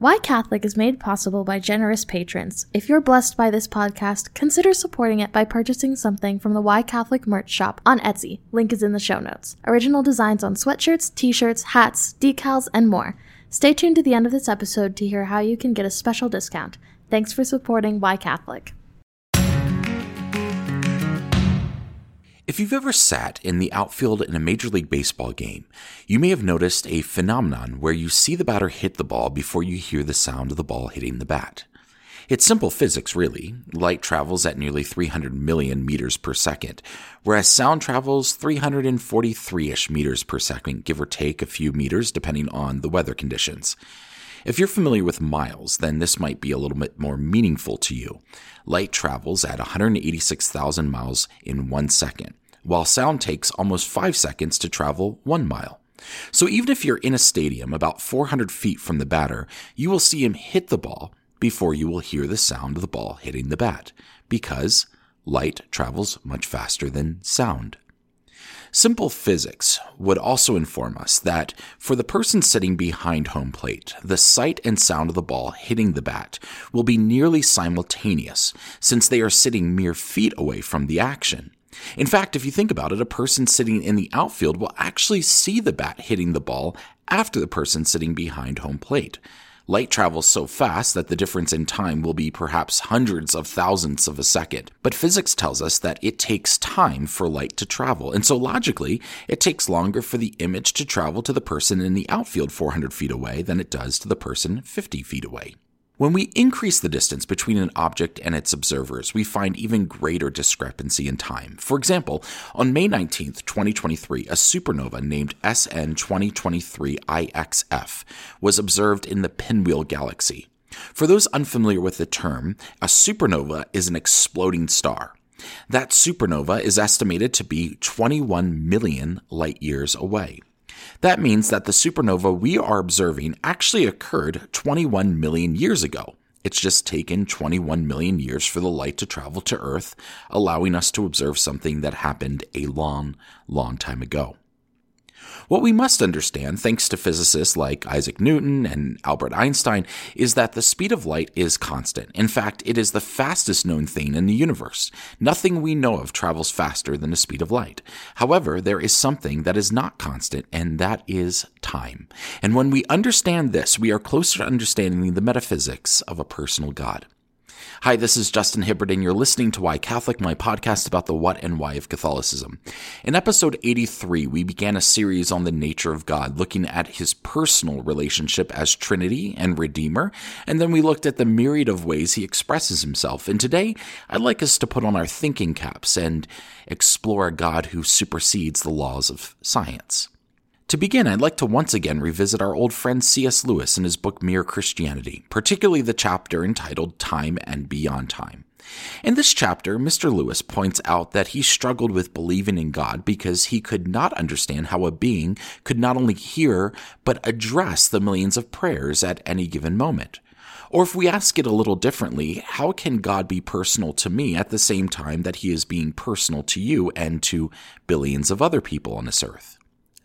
Why Catholic is made possible by generous patrons. If you're blessed by this podcast, consider supporting it by purchasing something from the Why Catholic merch shop on Etsy. Link is in the show notes. Original designs on sweatshirts, t shirts, hats, decals, and more. Stay tuned to the end of this episode to hear how you can get a special discount. Thanks for supporting Why Catholic. If you've ever sat in the outfield in a Major League Baseball game, you may have noticed a phenomenon where you see the batter hit the ball before you hear the sound of the ball hitting the bat. It's simple physics, really. Light travels at nearly 300 million meters per second, whereas sound travels 343 ish meters per second, give or take a few meters depending on the weather conditions. If you're familiar with miles, then this might be a little bit more meaningful to you. Light travels at 186,000 miles in one second, while sound takes almost five seconds to travel one mile. So even if you're in a stadium about 400 feet from the batter, you will see him hit the ball before you will hear the sound of the ball hitting the bat, because light travels much faster than sound. Simple physics would also inform us that for the person sitting behind home plate, the sight and sound of the ball hitting the bat will be nearly simultaneous since they are sitting mere feet away from the action. In fact, if you think about it, a person sitting in the outfield will actually see the bat hitting the ball after the person sitting behind home plate. Light travels so fast that the difference in time will be perhaps hundreds of thousandths of a second. But physics tells us that it takes time for light to travel, and so logically, it takes longer for the image to travel to the person in the outfield 400 feet away than it does to the person 50 feet away. When we increase the distance between an object and its observers, we find even greater discrepancy in time. For example, on May 19, 2023, a supernova named SN 2023 IXF was observed in the Pinwheel Galaxy. For those unfamiliar with the term, a supernova is an exploding star. That supernova is estimated to be 21 million light years away. That means that the supernova we are observing actually occurred 21 million years ago. It's just taken 21 million years for the light to travel to Earth, allowing us to observe something that happened a long, long time ago. What we must understand, thanks to physicists like Isaac Newton and Albert Einstein, is that the speed of light is constant. In fact, it is the fastest known thing in the universe. Nothing we know of travels faster than the speed of light. However, there is something that is not constant, and that is time. And when we understand this, we are closer to understanding the metaphysics of a personal God. Hi, this is Justin Hibbard, and you're listening to Why Catholic, my podcast about the what and why of Catholicism. In episode 83, we began a series on the nature of God, looking at his personal relationship as Trinity and Redeemer, and then we looked at the myriad of ways he expresses himself. And today, I'd like us to put on our thinking caps and explore a God who supersedes the laws of science. To begin, I'd like to once again revisit our old friend C.S. Lewis in his book Mere Christianity, particularly the chapter entitled Time and Beyond Time. In this chapter, Mr. Lewis points out that he struggled with believing in God because he could not understand how a being could not only hear, but address the millions of prayers at any given moment. Or if we ask it a little differently, how can God be personal to me at the same time that he is being personal to you and to billions of other people on this earth?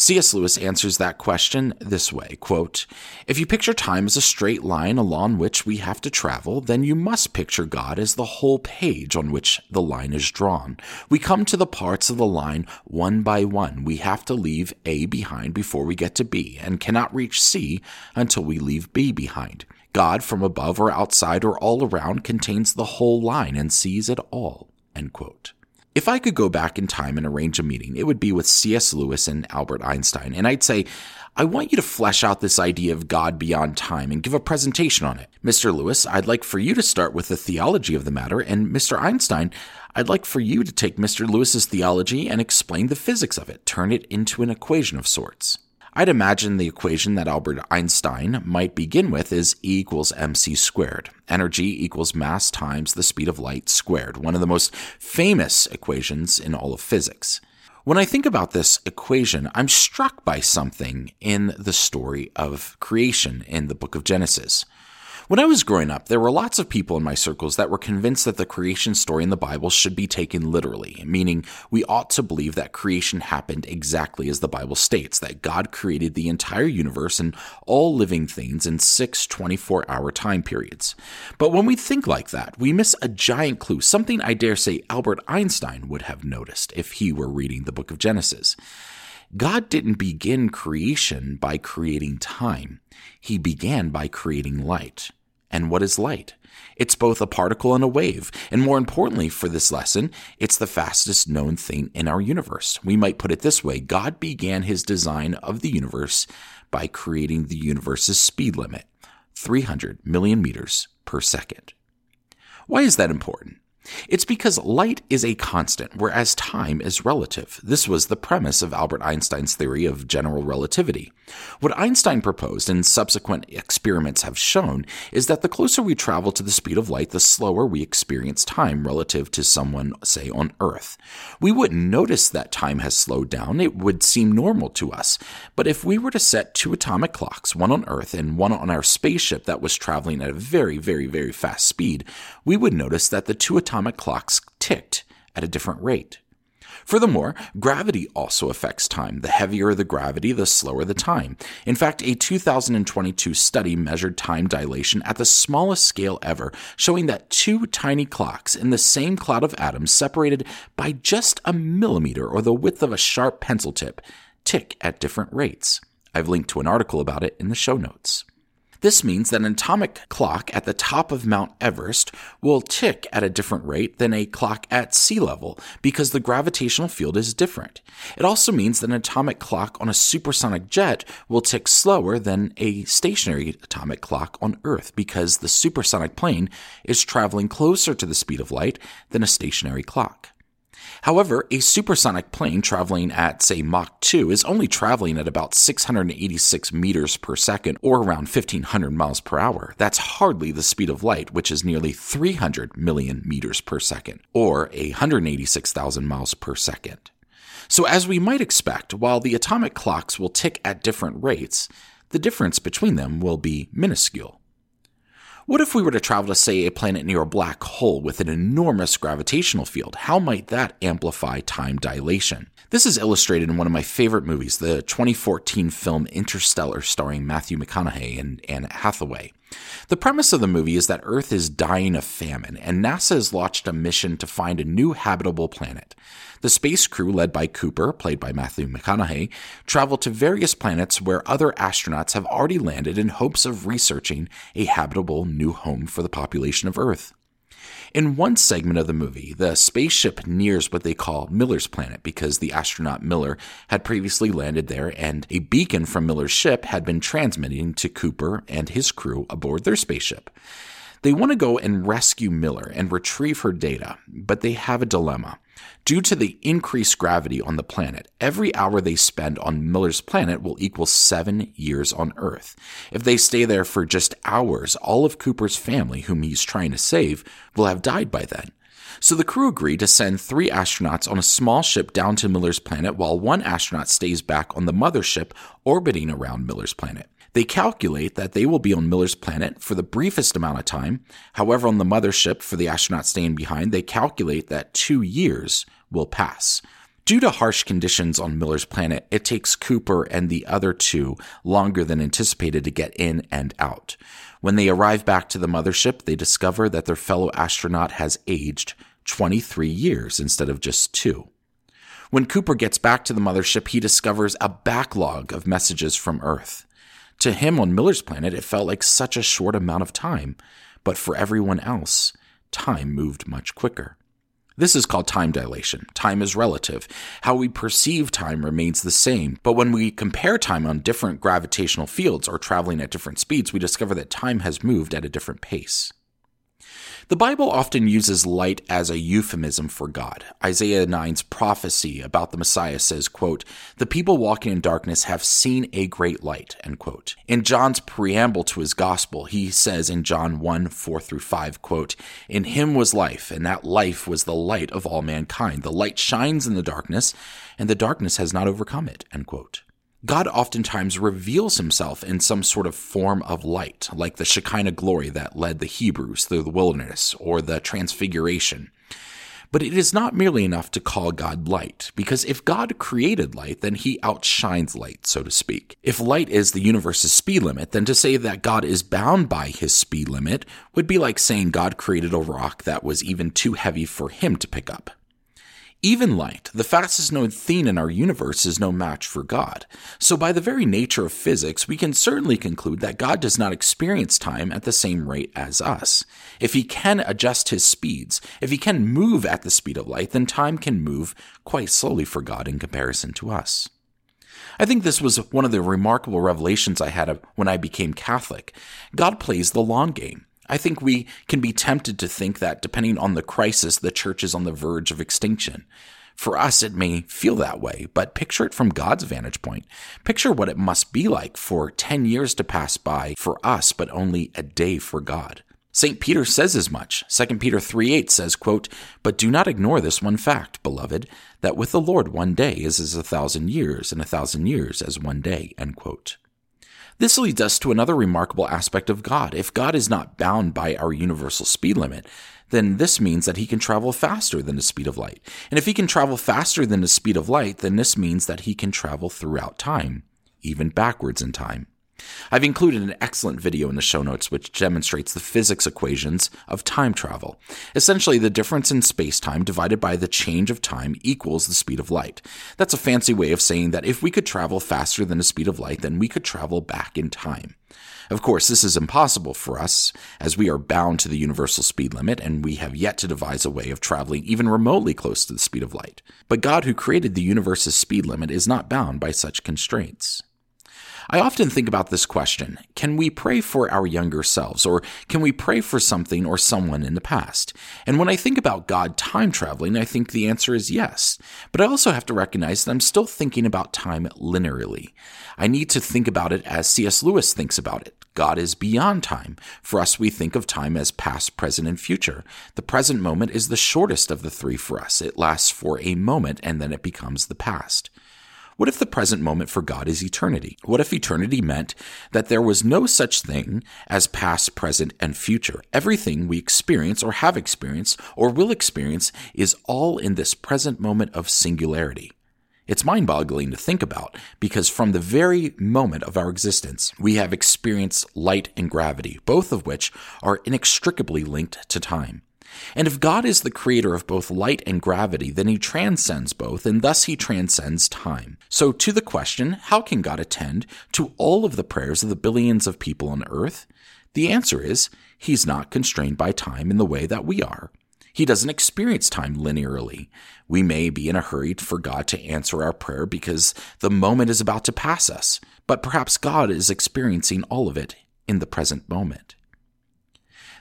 C.S. Lewis answers that question this way quote, If you picture time as a straight line along which we have to travel, then you must picture God as the whole page on which the line is drawn. We come to the parts of the line one by one. We have to leave A behind before we get to B, and cannot reach C until we leave B behind. God, from above or outside or all around, contains the whole line and sees it all. End quote. If I could go back in time and arrange a meeting, it would be with C.S. Lewis and Albert Einstein. And I'd say, I want you to flesh out this idea of God beyond time and give a presentation on it. Mr. Lewis, I'd like for you to start with the theology of the matter. And Mr. Einstein, I'd like for you to take Mr. Lewis's theology and explain the physics of it, turn it into an equation of sorts. I'd imagine the equation that Albert Einstein might begin with is E equals mc squared. Energy equals mass times the speed of light squared, one of the most famous equations in all of physics. When I think about this equation, I'm struck by something in the story of creation in the book of Genesis. When I was growing up, there were lots of people in my circles that were convinced that the creation story in the Bible should be taken literally, meaning we ought to believe that creation happened exactly as the Bible states, that God created the entire universe and all living things in six 24 hour time periods. But when we think like that, we miss a giant clue, something I dare say Albert Einstein would have noticed if he were reading the book of Genesis. God didn't begin creation by creating time. He began by creating light. And what is light? It's both a particle and a wave. And more importantly for this lesson, it's the fastest known thing in our universe. We might put it this way God began his design of the universe by creating the universe's speed limit 300 million meters per second. Why is that important? It's because light is a constant, whereas time is relative. This was the premise of Albert Einstein's theory of general relativity. What Einstein proposed and subsequent experiments have shown is that the closer we travel to the speed of light, the slower we experience time relative to someone, say, on Earth. We wouldn't notice that time has slowed down, it would seem normal to us. But if we were to set two atomic clocks, one on Earth and one on our spaceship that was traveling at a very, very, very fast speed, we would notice that the two atomic clocks ticked at a different rate. Furthermore, gravity also affects time. The heavier the gravity, the slower the time. In fact, a 2022 study measured time dilation at the smallest scale ever, showing that two tiny clocks in the same cloud of atoms separated by just a millimeter or the width of a sharp pencil tip tick at different rates. I've linked to an article about it in the show notes. This means that an atomic clock at the top of Mount Everest will tick at a different rate than a clock at sea level because the gravitational field is different. It also means that an atomic clock on a supersonic jet will tick slower than a stationary atomic clock on Earth because the supersonic plane is traveling closer to the speed of light than a stationary clock. However, a supersonic plane traveling at, say, Mach 2 is only traveling at about 686 meters per second, or around 1500 miles per hour. That's hardly the speed of light, which is nearly 300 million meters per second, or 186,000 miles per second. So, as we might expect, while the atomic clocks will tick at different rates, the difference between them will be minuscule. What if we were to travel to, say, a planet near a black hole with an enormous gravitational field? How might that amplify time dilation? This is illustrated in one of my favorite movies, the 2014 film Interstellar, starring Matthew McConaughey and Anne Hathaway. The premise of the movie is that Earth is dying of famine, and NASA has launched a mission to find a new habitable planet. The space crew, led by Cooper, played by Matthew McConaughey, travel to various planets where other astronauts have already landed in hopes of researching a habitable new home for the population of Earth. In one segment of the movie, the spaceship nears what they call Miller's planet because the astronaut Miller had previously landed there and a beacon from Miller's ship had been transmitting to Cooper and his crew aboard their spaceship. They want to go and rescue Miller and retrieve her data, but they have a dilemma. Due to the increased gravity on the planet, every hour they spend on Miller's planet will equal seven years on Earth. If they stay there for just hours, all of Cooper's family, whom he's trying to save, will have died by then. So the crew agree to send three astronauts on a small ship down to Miller's planet while one astronaut stays back on the mothership orbiting around Miller's planet. They calculate that they will be on Miller's planet for the briefest amount of time. However, on the mothership, for the astronauts staying behind, they calculate that two years will pass. Due to harsh conditions on Miller's planet, it takes Cooper and the other two longer than anticipated to get in and out. When they arrive back to the mothership, they discover that their fellow astronaut has aged 23 years instead of just two. When Cooper gets back to the mothership, he discovers a backlog of messages from Earth. To him on Miller's planet, it felt like such a short amount of time, but for everyone else, time moved much quicker. This is called time dilation. Time is relative. How we perceive time remains the same, but when we compare time on different gravitational fields or traveling at different speeds, we discover that time has moved at a different pace. The Bible often uses light as a euphemism for God. Isaiah 9's prophecy about the Messiah says, quote, The people walking in darkness have seen a great light, end quote. In John's preamble to his gospel, he says in John 1, 4 through 5, quote, In him was life, and that life was the light of all mankind. The light shines in the darkness, and the darkness has not overcome it, end quote. God oftentimes reveals himself in some sort of form of light, like the Shekinah glory that led the Hebrews through the wilderness, or the Transfiguration. But it is not merely enough to call God light, because if God created light, then he outshines light, so to speak. If light is the universe's speed limit, then to say that God is bound by his speed limit would be like saying God created a rock that was even too heavy for him to pick up. Even light, the fastest known thing in our universe, is no match for God. So, by the very nature of physics, we can certainly conclude that God does not experience time at the same rate as us. If he can adjust his speeds, if he can move at the speed of light, then time can move quite slowly for God in comparison to us. I think this was one of the remarkable revelations I had when I became Catholic. God plays the long game. I think we can be tempted to think that depending on the crisis, the church is on the verge of extinction. For us, it may feel that way, but picture it from God's vantage point. Picture what it must be like for 10 years to pass by for us, but only a day for God. St. Peter says as much. 2 Peter 3 8 says, quote, But do not ignore this one fact, beloved, that with the Lord one day is as a thousand years, and a thousand years as one day. End quote. This leads us to another remarkable aspect of God. If God is not bound by our universal speed limit, then this means that he can travel faster than the speed of light. And if he can travel faster than the speed of light, then this means that he can travel throughout time, even backwards in time. I've included an excellent video in the show notes which demonstrates the physics equations of time travel. Essentially, the difference in space-time divided by the change of time equals the speed of light. That's a fancy way of saying that if we could travel faster than the speed of light, then we could travel back in time. Of course, this is impossible for us, as we are bound to the universal speed limit, and we have yet to devise a way of traveling even remotely close to the speed of light. But God, who created the universe's speed limit, is not bound by such constraints. I often think about this question Can we pray for our younger selves, or can we pray for something or someone in the past? And when I think about God time traveling, I think the answer is yes. But I also have to recognize that I'm still thinking about time linearly. I need to think about it as C.S. Lewis thinks about it. God is beyond time. For us, we think of time as past, present, and future. The present moment is the shortest of the three for us. It lasts for a moment and then it becomes the past. What if the present moment for God is eternity? What if eternity meant that there was no such thing as past, present, and future? Everything we experience or have experienced or will experience is all in this present moment of singularity. It's mind boggling to think about because from the very moment of our existence, we have experienced light and gravity, both of which are inextricably linked to time. And if God is the creator of both light and gravity, then he transcends both, and thus he transcends time. So, to the question, how can God attend to all of the prayers of the billions of people on earth? The answer is, he's not constrained by time in the way that we are. He doesn't experience time linearly. We may be in a hurry for God to answer our prayer because the moment is about to pass us, but perhaps God is experiencing all of it in the present moment.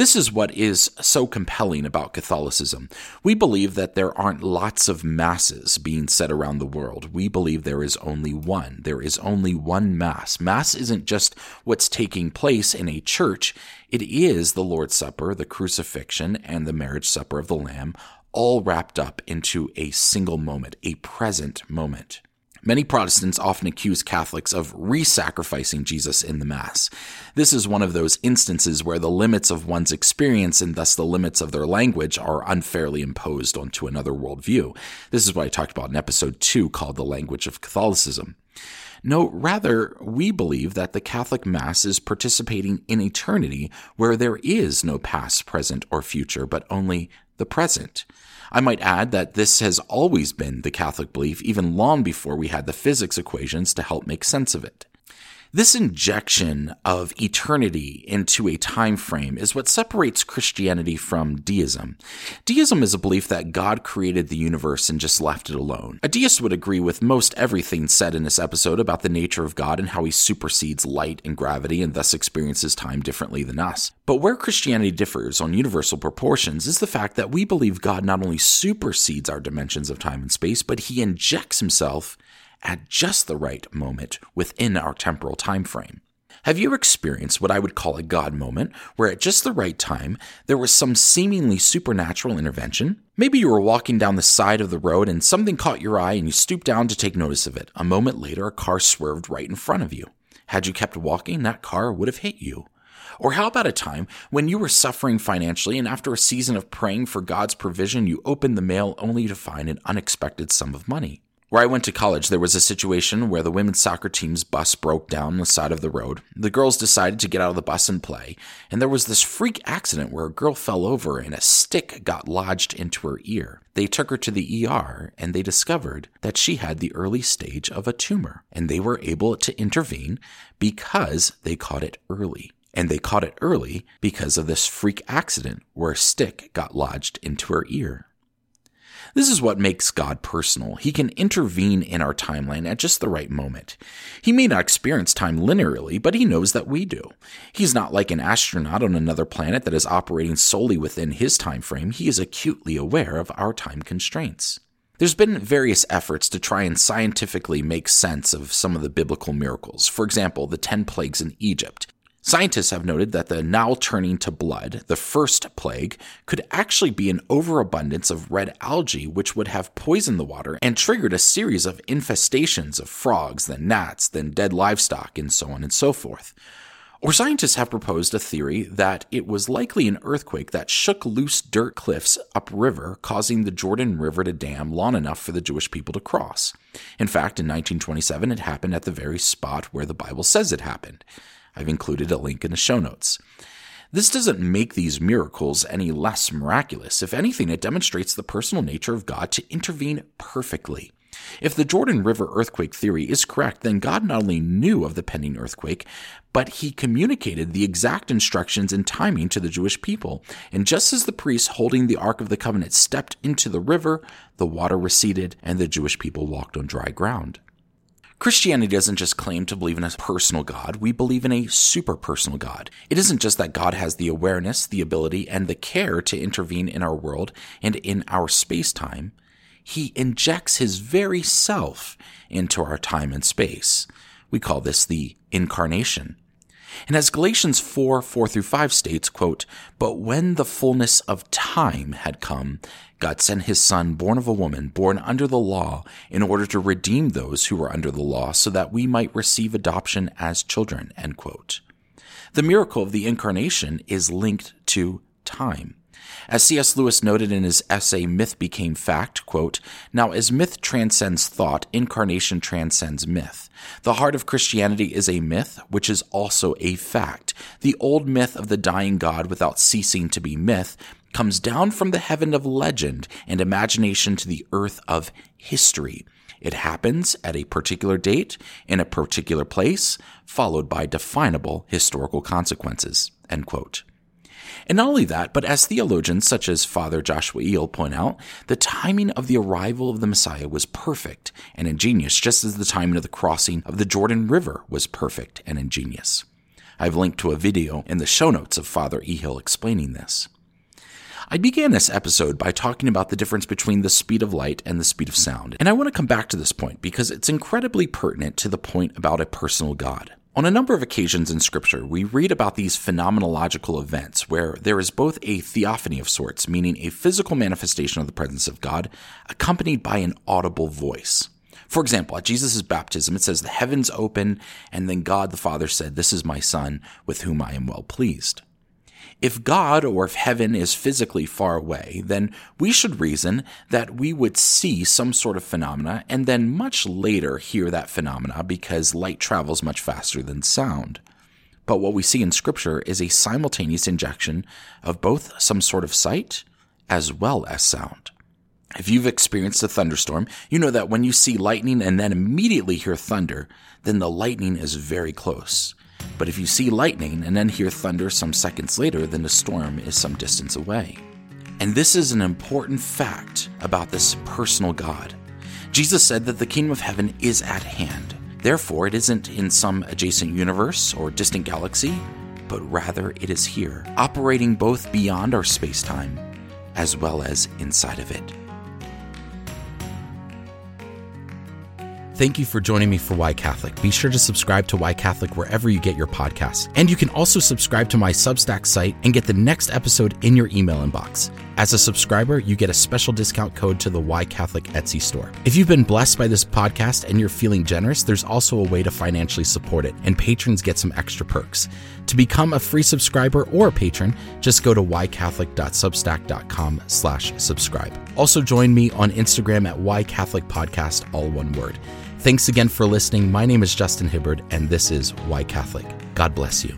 This is what is so compelling about Catholicism. We believe that there aren't lots of masses being said around the world. We believe there is only one. There is only one Mass. Mass isn't just what's taking place in a church, it is the Lord's Supper, the crucifixion, and the marriage supper of the Lamb, all wrapped up into a single moment, a present moment. Many Protestants often accuse Catholics of re sacrificing Jesus in the Mass. This is one of those instances where the limits of one's experience and thus the limits of their language are unfairly imposed onto another worldview. This is what I talked about in episode 2 called The Language of Catholicism. No, rather, we believe that the Catholic Mass is participating in eternity where there is no past, present, or future, but only the present. I might add that this has always been the Catholic belief, even long before we had the physics equations to help make sense of it. This injection of eternity into a time frame is what separates Christianity from deism. Deism is a belief that God created the universe and just left it alone. A deist would agree with most everything said in this episode about the nature of God and how he supersedes light and gravity and thus experiences time differently than us. But where Christianity differs on universal proportions is the fact that we believe God not only supersedes our dimensions of time and space, but he injects himself at just the right moment within our temporal time frame. Have you experienced what I would call a God moment, where at just the right time, there was some seemingly supernatural intervention? Maybe you were walking down the side of the road and something caught your eye and you stooped down to take notice of it. A moment later, a car swerved right in front of you. Had you kept walking, that car would have hit you. Or how about a time when you were suffering financially and after a season of praying for God's provision, you opened the mail only to find an unexpected sum of money? Where I went to college, there was a situation where the women's soccer team's bus broke down on the side of the road. The girls decided to get out of the bus and play, and there was this freak accident where a girl fell over and a stick got lodged into her ear. They took her to the ER and they discovered that she had the early stage of a tumor, and they were able to intervene because they caught it early. And they caught it early because of this freak accident where a stick got lodged into her ear. This is what makes God personal. He can intervene in our timeline at just the right moment. He may not experience time linearly, but he knows that we do. He's not like an astronaut on another planet that is operating solely within his time frame. He is acutely aware of our time constraints. There's been various efforts to try and scientifically make sense of some of the biblical miracles. For example, the 10 plagues in Egypt. Scientists have noted that the Nile turning to blood, the first plague, could actually be an overabundance of red algae, which would have poisoned the water and triggered a series of infestations of frogs, then gnats, then dead livestock, and so on and so forth. Or scientists have proposed a theory that it was likely an earthquake that shook loose dirt cliffs upriver, causing the Jordan River to dam long enough for the Jewish people to cross. In fact, in 1927, it happened at the very spot where the Bible says it happened. I've included a link in the show notes. This doesn't make these miracles any less miraculous. If anything, it demonstrates the personal nature of God to intervene perfectly. If the Jordan River earthquake theory is correct, then God not only knew of the pending earthquake, but he communicated the exact instructions and timing to the Jewish people. And just as the priests holding the Ark of the Covenant stepped into the river, the water receded and the Jewish people walked on dry ground. Christianity doesn't just claim to believe in a personal God, we believe in a super personal God. It isn't just that God has the awareness, the ability, and the care to intervene in our world and in our space time. He injects his very self into our time and space. We call this the incarnation. And as Galatians 4, 4 through 5 states, quote, But when the fullness of time had come, God sent his son, born of a woman, born under the law, in order to redeem those who were under the law, so that we might receive adoption as children, end quote. The miracle of the incarnation is linked to time. As C.S. Lewis noted in his essay Myth Became Fact, quote, Now as myth transcends thought, incarnation transcends myth. The heart of Christianity is a myth, which is also a fact. The old myth of the dying God without ceasing to be myth comes down from the heaven of legend and imagination to the earth of history. It happens at a particular date, in a particular place, followed by definable historical consequences. End quote. And not only that, but as theologians such as Father Joshua Ehli point out, the timing of the arrival of the Messiah was perfect and ingenious, just as the timing of the crossing of the Jordan River was perfect and ingenious. I've linked to a video in the show notes of Father Ehli explaining this. I began this episode by talking about the difference between the speed of light and the speed of sound, and I want to come back to this point because it's incredibly pertinent to the point about a personal God. On a number of occasions in Scripture, we read about these phenomenological events where there is both a theophany of sorts, meaning a physical manifestation of the presence of God, accompanied by an audible voice. For example, at Jesus' baptism, it says, The heavens open, and then God the Father said, This is my Son, with whom I am well pleased. If God or if heaven is physically far away, then we should reason that we would see some sort of phenomena and then much later hear that phenomena because light travels much faster than sound. But what we see in scripture is a simultaneous injection of both some sort of sight as well as sound. If you've experienced a thunderstorm, you know that when you see lightning and then immediately hear thunder, then the lightning is very close. But if you see lightning and then hear thunder some seconds later, then the storm is some distance away. And this is an important fact about this personal God. Jesus said that the kingdom of heaven is at hand. Therefore, it isn't in some adjacent universe or distant galaxy, but rather it is here, operating both beyond our space time as well as inside of it. Thank you for joining me for Why Catholic. Be sure to subscribe to Why Catholic wherever you get your podcasts. And you can also subscribe to my Substack site and get the next episode in your email inbox. As a subscriber, you get a special discount code to the Why Catholic Etsy store. If you've been blessed by this podcast and you're feeling generous, there's also a way to financially support it, and patrons get some extra perks. To become a free subscriber or a patron, just go to whycatholic.substack.com slash subscribe. Also join me on Instagram at whycatholicpodcast, all one word. Thanks again for listening. My name is Justin Hibbard, and this is Why Catholic. God bless you.